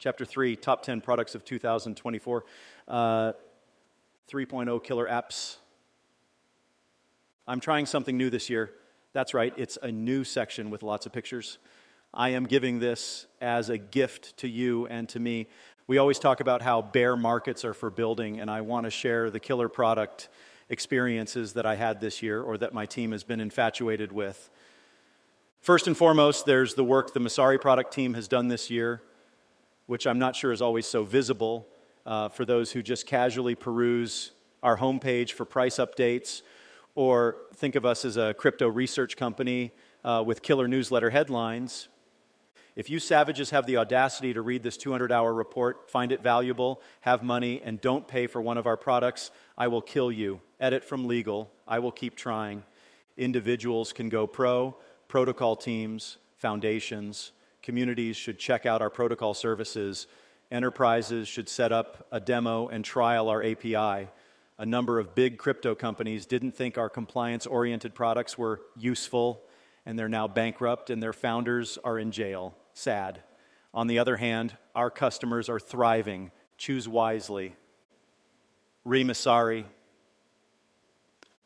chapter 3, top 10 products of 2024. Uh, 3.0 killer apps. I'm trying something new this year. That's right, it's a new section with lots of pictures. I am giving this as a gift to you and to me. We always talk about how bear markets are for building, and I want to share the killer product experiences that I had this year or that my team has been infatuated with. First and foremost, there's the work the Messari product team has done this year which I'm not sure is always so visible uh, for those who just casually peruse our homepage for price updates, or think of us as a crypto research company uh, with killer newsletter headlines. If you savages have the audacity to read this 200 hour report, find it valuable, have money, and don't pay for one of our products, I will kill you. Edit from legal. I will keep trying. Individuals can go pro, protocol teams, foundations, communities should check out our protocol services. Enterprises should set up a demo and trial our API. A number of big crypto companies didn't think our compliance oriented products were useful, and they're now bankrupt, and their founders are in jail. Sad. On the other hand, our customers are thriving. Choose wisely. Re Messari.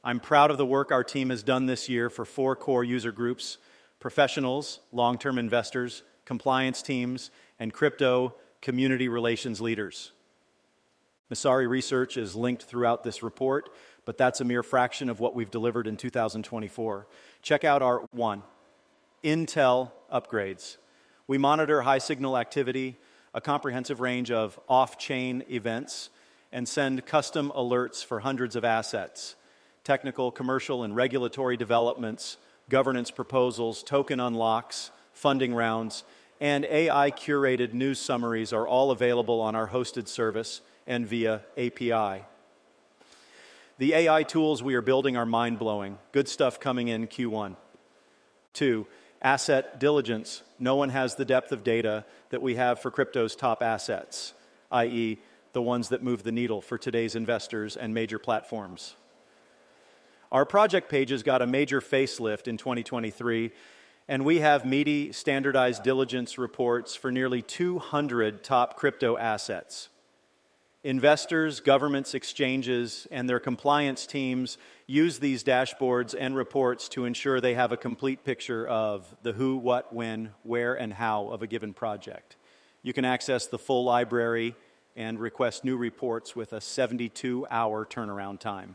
I'm proud of the work our team has done this year for four core user groups professionals, long term investors, compliance teams, and crypto community relations leaders. Messari research is linked throughout this report, but that's a mere fraction of what we've delivered in 2024. Check out our one Intel upgrades. We monitor high signal activity, a comprehensive range of off chain events, and send custom alerts for hundreds of assets. Technical, commercial, and regulatory developments governance proposals, token unlocks, funding rounds, and AI curated news summaries are all available on our hosted service and via API. The AI tools we are building are mind blowing. Good stuff coming in Q1. Two, asset diligence. No one has the depth of data that we have for crypto's top assets, i.e., the ones that move the needle for today's investors and major platforms. Our project pages got a major facelift in 2023, and we have meaty standardized diligence reports for nearly 200 top crypto assets. Investors, governments, exchanges, and their compliance teams use these dashboards and reports to ensure they have a complete picture of the who, what, when, where, and how of a given project. You can access the full library and request new reports with a 72 hour turnaround time.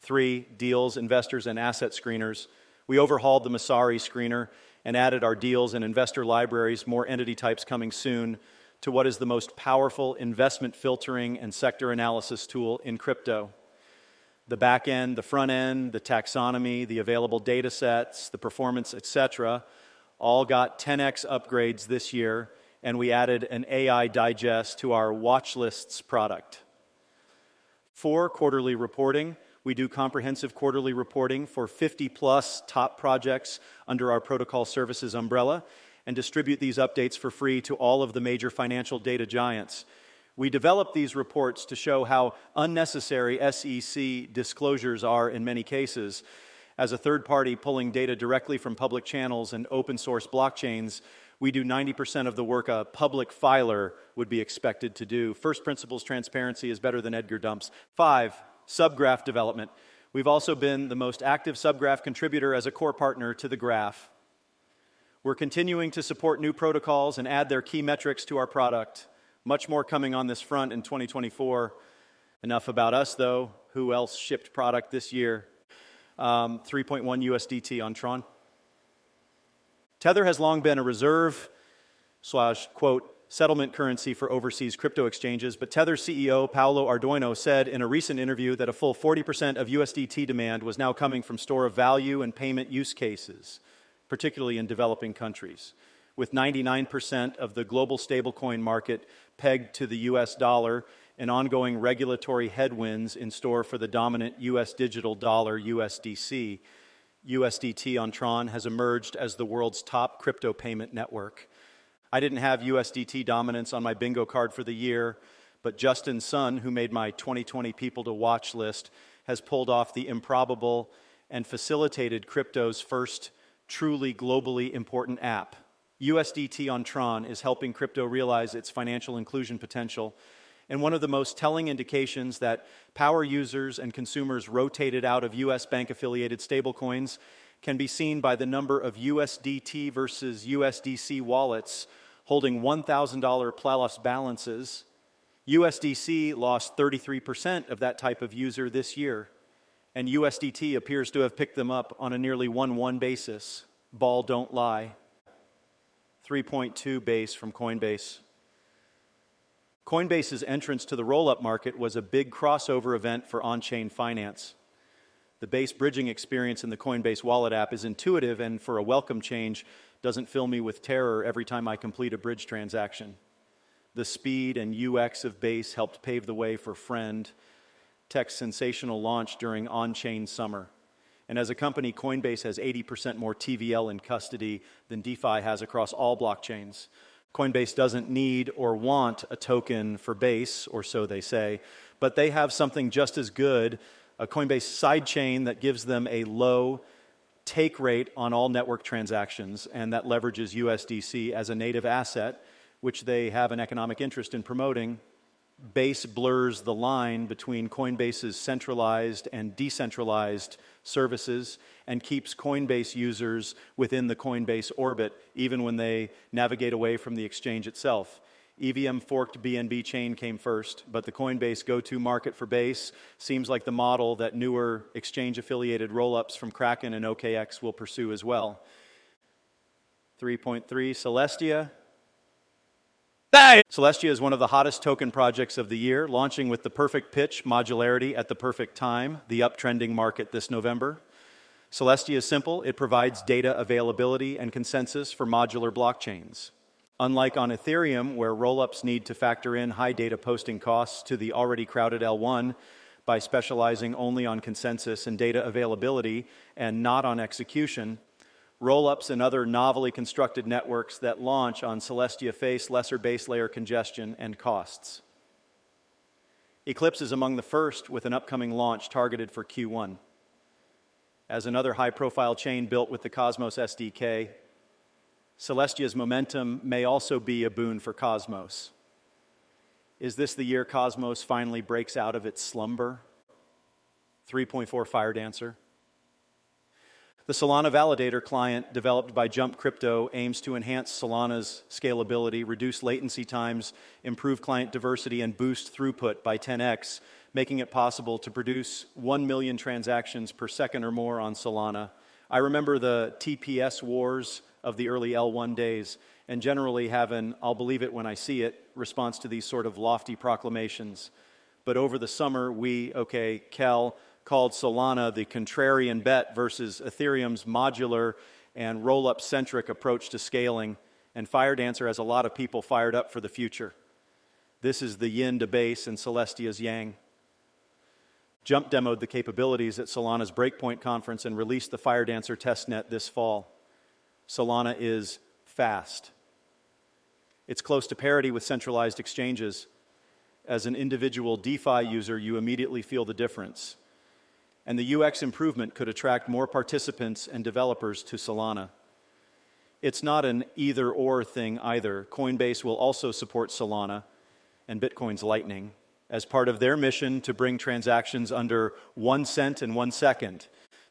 Three, deals, investors, and asset screeners. We overhauled the Messari screener and added our deals and investor libraries, more entity types coming soon, to what is the most powerful investment filtering and sector analysis tool in crypto. The back end, the front end, the taxonomy, the available data sets, the performance, etc., all got 10x upgrades this year, and we added an AI digest to our watch lists product. Four, quarterly reporting. We do comprehensive quarterly reporting for 50 plus top projects under our protocol services umbrella and distribute these updates for free to all of the major financial data giants. We develop these reports to show how unnecessary SEC disclosures are in many cases. As a third party pulling data directly from public channels and open source blockchains, we do 90% of the work a public filer would be expected to do. First principles transparency is better than Edgar dumps. Five, subgraph development. We've also been the most active subgraph contributor as a core partner to the graph. We're continuing to support new protocols and add their key metrics to our product. Much more coming on this front in 2024. Enough about us, though. Who else shipped product this year? Um, 3.1 USDT on Tron. Tether has long been a reserve slash quote settlement currency for overseas crypto exchanges, but Tether CEO Paolo Ardoino said in a recent interview that a full 40% of USDT demand was now coming from store of value and payment use cases, particularly in developing countries. With 99% of the global stablecoin market pegged to the US dollar and ongoing regulatory headwinds in store for the dominant US digital dollar, USDC, USDT on Tron has emerged as the world's top crypto payment network. I didn't have USDT dominance on my bingo card for the year, but Justin Sun, who made my 2020 people to watch list, has pulled off the improbable and facilitated crypto's first truly globally important app. USDT on Tron is helping crypto realize its financial inclusion potential. And one of the most telling indications that power users and consumers rotated out of US bank affiliated stablecoins can be seen by the number of USDT versus USDC wallets holding $1,000 plus balances. USDC lost 33% of that type of user this year, and USDT appears to have picked them up on a nearly 1 1 basis. Ball don't lie. 3.2 base from Coinbase. Coinbase's entrance to the roll up market was a big crossover event for on chain finance. The base bridging experience in the Coinbase Wallet app is intuitive and, for a welcome change, doesn't fill me with terror every time I complete a bridge transaction. The speed and UX of Base helped pave the way for Friend, Tech's sensational launch during on chain summer. And as a company, Coinbase has 80% more TVL in custody than DeFi has across all blockchains. Coinbase doesn't need or want a token for Base, or so they say, but they have something just as good a Coinbase sidechain that gives them a low take rate on all network transactions, and that leverages USDC as a native asset, which they have an economic interest in promoting Base blurs the line between Coinbase's centralized and decentralized services and keeps Coinbase users within the Coinbase orbit, even when they navigate away from the exchange itself. EVM forked BNB chain came first, but the Coinbase go to market for Base seems like the model that newer exchange affiliated roll ups from Kraken and OKX will pursue as well. 3.3 Celestia Hey! Celestia is one of the hottest token projects of the year, launching with the perfect pitch, modularity at the perfect time, the uptrending market this November. Celestia is simple. It provides data availability and consensus for modular blockchains. Unlike on Ethereum, where rollups need to factor in high data posting costs to the already crowded L1 by specializing only on consensus and data availability and not on execution, Rollups and other novelly constructed networks that launch on Celestia face lesser base layer congestion and costs. Eclipse is among the first with an upcoming launch targeted for Q1. As another high profile chain built with the Cosmos SDK, Celestia's momentum may also be a boon for Cosmos. Is this the year Cosmos finally breaks out of its slumber? 3.4 Firedancer. The Solana Validator client developed by Jump Crypto aims to enhance Solana's scalability, reduce latency times, improve client diversity, and boost throughput by 10x, making it possible to produce 1 million transactions per second or more on Solana. I remember the TPS wars of the early L1 days and generally have an I'll believe it when I see it response to these sort of lofty proclamations. But over the summer, we, okay, Kel, called Solana the contrarian bet versus Ethereum's modular and roll up centric approach to scaling. And Firedancer has a lot of people fired up for the future. This is the yin to base and Celestia's yang. Jump demoed the capabilities at Solana's Breakpoint conference and released the Fire Firedancer testnet this fall. Solana is fast. It's close to parity with centralized exchanges. As an individual DeFi user, you immediately feel the difference and the UX improvement could attract more participants and developers to Solana. It's not an either or thing either. Coinbase will also support Solana and Bitcoin's Lightning as part of their mission to bring transactions under one cent and one second.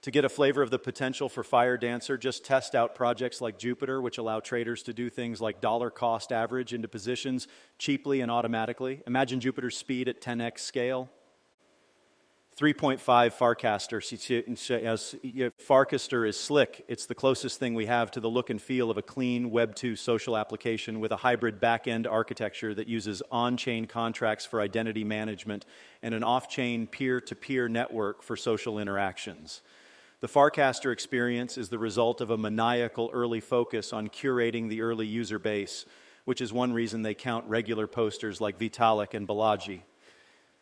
To get a flavor of the potential for Firedancer, just test out projects like Jupiter, which allow traders to do things like dollar cost average into positions cheaply and automatically. Imagine Jupiter's speed at 10x scale. 3.5 Farcaster. Farcaster is slick. It's the closest thing we have to the look and feel of a clean Web 2 social application with a hybrid back end architecture that uses on chain contracts for identity management and an off chain peer to peer network for social interactions. The Farcaster experience is the result of a maniacal early focus on curating the early user base, which is one reason they count regular posters like Vitalik and Balaji.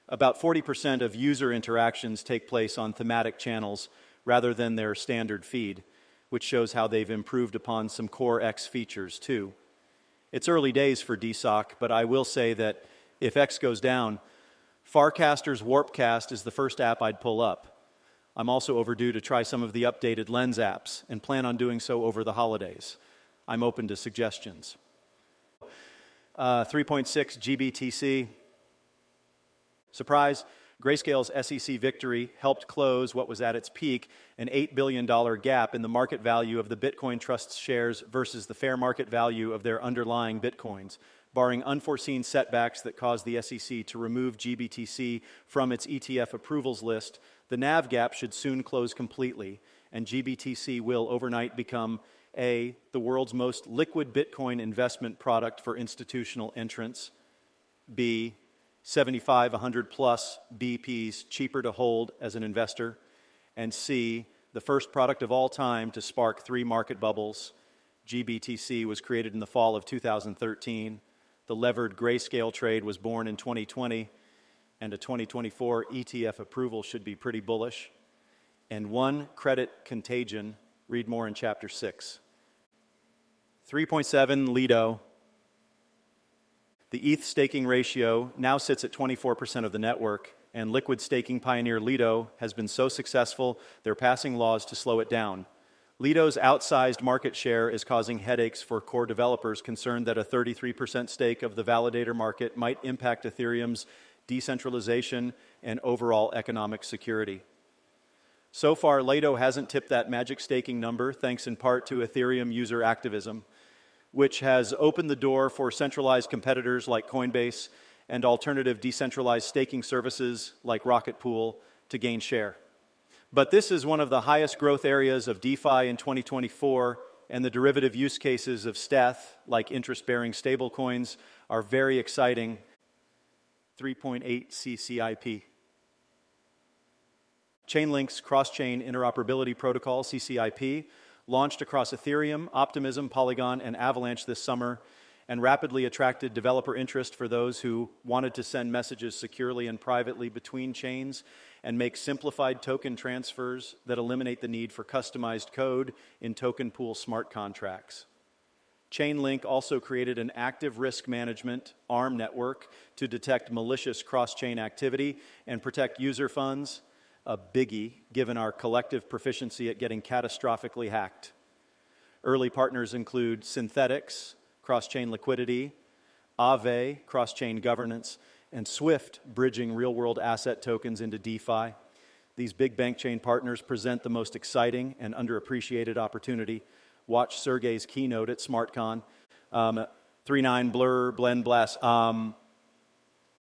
About 40% of user interactions take place on thematic channels rather than their standard feed, which shows how they've improved upon some core X features too. It's early days for DeSoc, but I will say that if X goes down, Farcaster's Warpcast is the first app I'd pull up. I'm also overdue to try some of the updated Lens apps and plan on doing so over the holidays. I'm open to suggestions. Uh, 3.6 GBTC. Surprise, Grayscale's SEC victory helped close what was at its peak an $8 billion gap in the market value of the Bitcoin Trust's shares versus the fair market value of their underlying Bitcoins, barring unforeseen setbacks that cause the SEC to remove GBTC from its ETF approvals list. The NAV gap should soon close completely, and GBTC will overnight become A, the world's most liquid Bitcoin investment product for institutional entrants, B, 75, 100 plus BPs cheaper to hold as an investor, and C, the first product of all time to spark three market bubbles. GBTC was created in the fall of 2013. The levered grayscale trade was born in 2020, and a 2024 ETF approval should be pretty bullish. And one credit contagion, read more in chapter 6. 3.7 Lido the ETH staking ratio now sits at 24% of the network, and liquid staking pioneer Lido has been so successful, they're passing laws to slow it down. Lido's outsized market share is causing headaches for core developers concerned that a 33% stake of the validator market might impact Ethereum's decentralization and overall economic security. So far, Lido hasn't tipped that magic staking number, thanks in part to Ethereum user activism which has opened the door for centralized competitors like Coinbase and alternative decentralized staking services like Rocket Pool to gain share. But this is one of the highest growth areas of DeFi in 2024, and the derivative use cases of stETH, like interest bearing stablecoins, are very exciting. 3.8 CCIP. Chainlink's cross chain interoperability protocol, CCIP, launched across Ethereum, Optimism, Polygon, and Avalanche this summer, and rapidly attracted developer interest for those who wanted to send messages securely and privately between chains and make simplified token transfers that eliminate the need for customized code in token pool smart contracts. Chainlink also created an active risk management ARM network to detect malicious cross chain activity and protect user funds a biggie given our collective proficiency at getting catastrophically hacked. Early partners include Synthetix, cross chain liquidity, Aave, cross chain governance, and Swift, bridging real world asset tokens into DeFi. These big bank chain partners present the most exciting and underappreciated opportunity. Watch Sergey's keynote at SmartCon. Um, 3.9 Blur, Blend Blast. Um,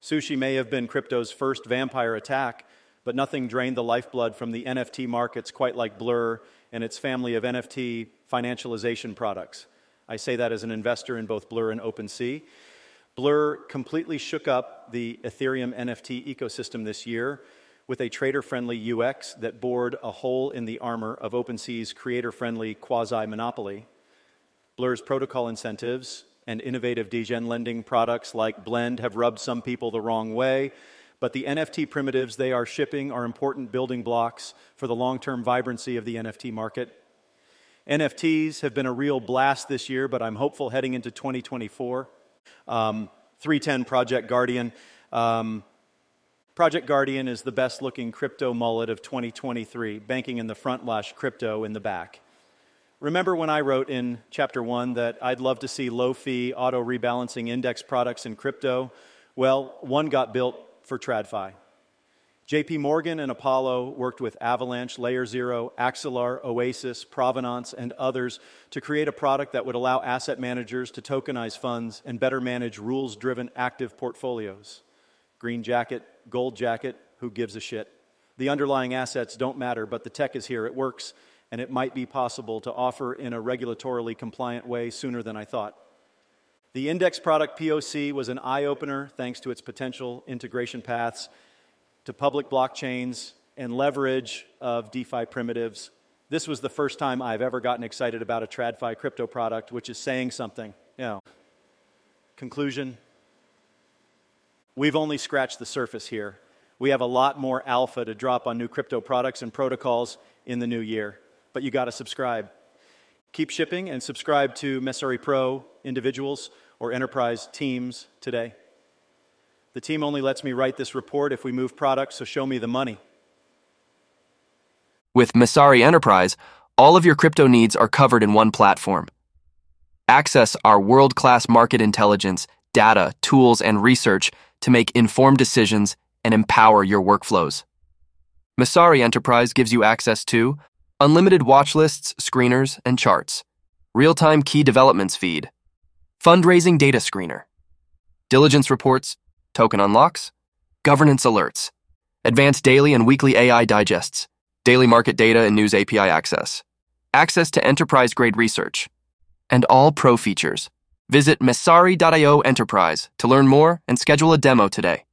sushi may have been crypto's first vampire attack, but nothing drained the lifeblood from the NFT markets quite like Blur and its family of NFT financialization products. I say that as an investor in both Blur and OpenSea. Blur completely shook up the Ethereum NFT ecosystem this year with a trader friendly UX that bored a hole in the armor of OpenSea's creator friendly quasi monopoly. Blur's protocol incentives and innovative degen lending products like Blend have rubbed some people the wrong way, but the NFT primitives they are shipping are important building blocks for the long term vibrancy of the NFT market. NFTs have been a real blast this year, but I'm hopeful heading into 2024. Um, 310 Project Guardian. Um, Project Guardian is the best looking crypto mullet of 2023, banking in the front, lash crypto in the back. Remember when I wrote in chapter one that I'd love to see low fee auto rebalancing index products in crypto? Well, one got built for TradFi. JP Morgan and Apollo worked with Avalanche, Layer Zero, Axelar, Oasis, Provenance, and others to create a product that would allow asset managers to tokenize funds and better manage rules driven active portfolios. Green jacket, gold jacket, who gives a shit? The underlying assets don't matter, but the tech is here, it works, and it might be possible to offer in a regulatorily compliant way sooner than I thought. The index product POC was an eye opener thanks to its potential integration paths to public blockchains and leverage of DeFi primitives. This was the first time I've ever gotten excited about a TradFi crypto product, which is saying something. You know. Conclusion We've only scratched the surface here. We have a lot more alpha to drop on new crypto products and protocols in the new year, but you got to subscribe. Keep shipping and subscribe to Messari Pro individuals or enterprise teams today. The team only lets me write this report if we move products, so show me the money. With Messari Enterprise, all of your crypto needs are covered in one platform. Access our world class market intelligence, data, tools, and research to make informed decisions and empower your workflows. Messari Enterprise gives you access to unlimited watch lists, screeners, and charts, real time key developments feed, fundraising data screener, diligence reports, token unlocks, governance alerts, advanced daily and weekly AI digests, daily market data and news API access, access to enterprise grade research, and all pro features. Visit Messari.io Enterprise to learn more and schedule a demo today.